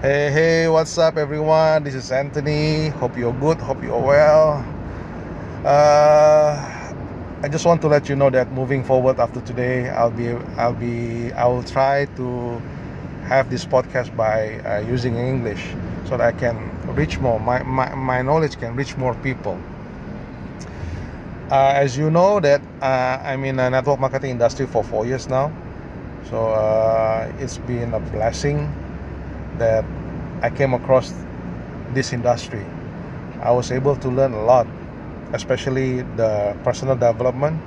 Hey, hey, what's up, everyone? This is Anthony. Hope you're good. Hope you're well. Uh, I just want to let you know that moving forward after today, I'll be, I'll be, I will try to have this podcast by uh, using English so that I can reach more. My, my, my knowledge can reach more people. Uh, as you know, that uh, I'm in a network marketing industry for four years now, so uh, it's been a blessing that I came across this industry. I was able to learn a lot, especially the personal development.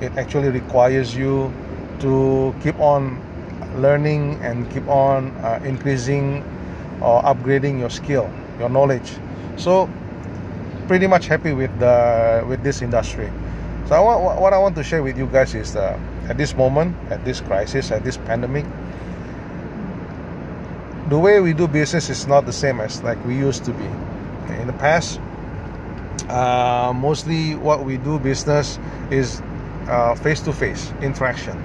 It actually requires you to keep on learning and keep on uh, increasing or upgrading your skill, your knowledge. So, pretty much happy with the with this industry. So, I what I want to share with you guys is uh, at this moment, at this crisis, at this pandemic, the way we do business is not the same as like we used to be. In the past uh, mostly what we do business is face to face interaction.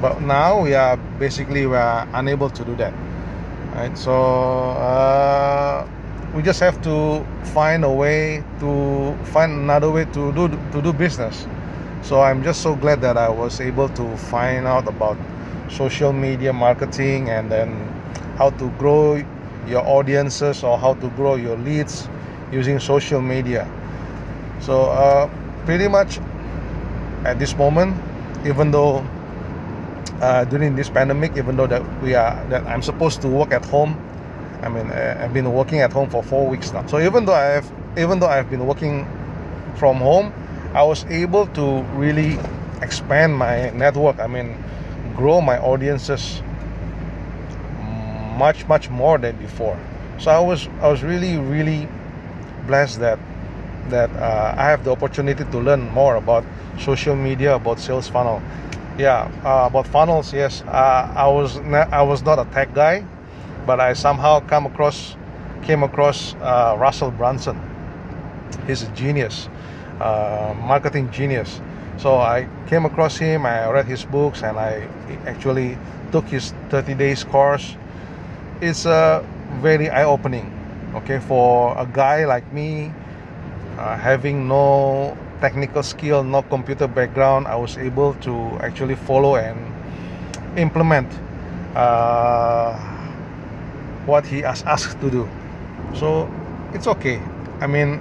But now we are basically we are unable to do that right? So uh, we just have to find a way to find another way to do to do business. So i'm just so glad that i was able to find out about social media marketing and then how to grow your audiences or how to grow your leads using social media. So uh, pretty much at this moment, even though uh, during this pandemic, even though that we are that I'm supposed to work at home, I mean uh, I've been working at home for four weeks now. So even though I have even though I've been working from home, I was able to really expand my network. I mean, grow my audiences much much more than before. So i was i was really really blessed that that uh, i have the opportunity to learn more about social media about sales funnel. Yeah uh, about funnels yes. Uh, i was not, i was not a tech guy but i somehow come across came across uh, russell brunson. He's a genius uh, marketing genius. So i came across him i read his books and i actually took his 30 days course it's uh, very eye-opening okay for a guy like me uh, having no technical skill no computer background i was able to actually follow and implement uh, what he has asked to do. So it's okay. I mean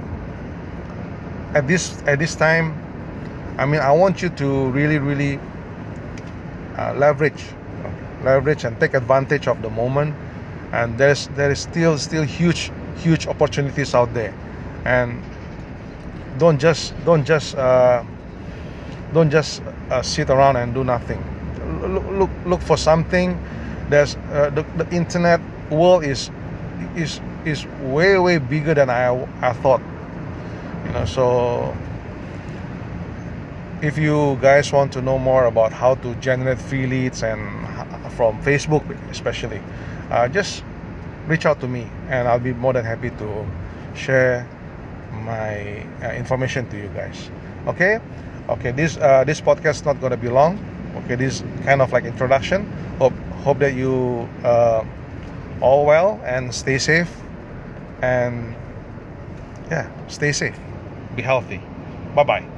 at this at this time i mean i want you to really really uh, leverage leverage and take advantage of the moment and there's there is still still huge huge opportunities out there. And don't just don't just uh, don't just uh, sit around and do nothing. Look look, look for something. There's uh, the, the internet world is is is way way bigger than I, I thought. You know so if you guys want to know more about how to generate free leads and from Facebook especially uh, just reach out to me and I'll be more than happy to share my uh, information to you guys. Okay? Okay this uh, this podcast is not gonna be long. Okay this kind of like introduction. Hope hope that you uh, all well and stay safe. And yeah stay safe. Be healthy. Bye bye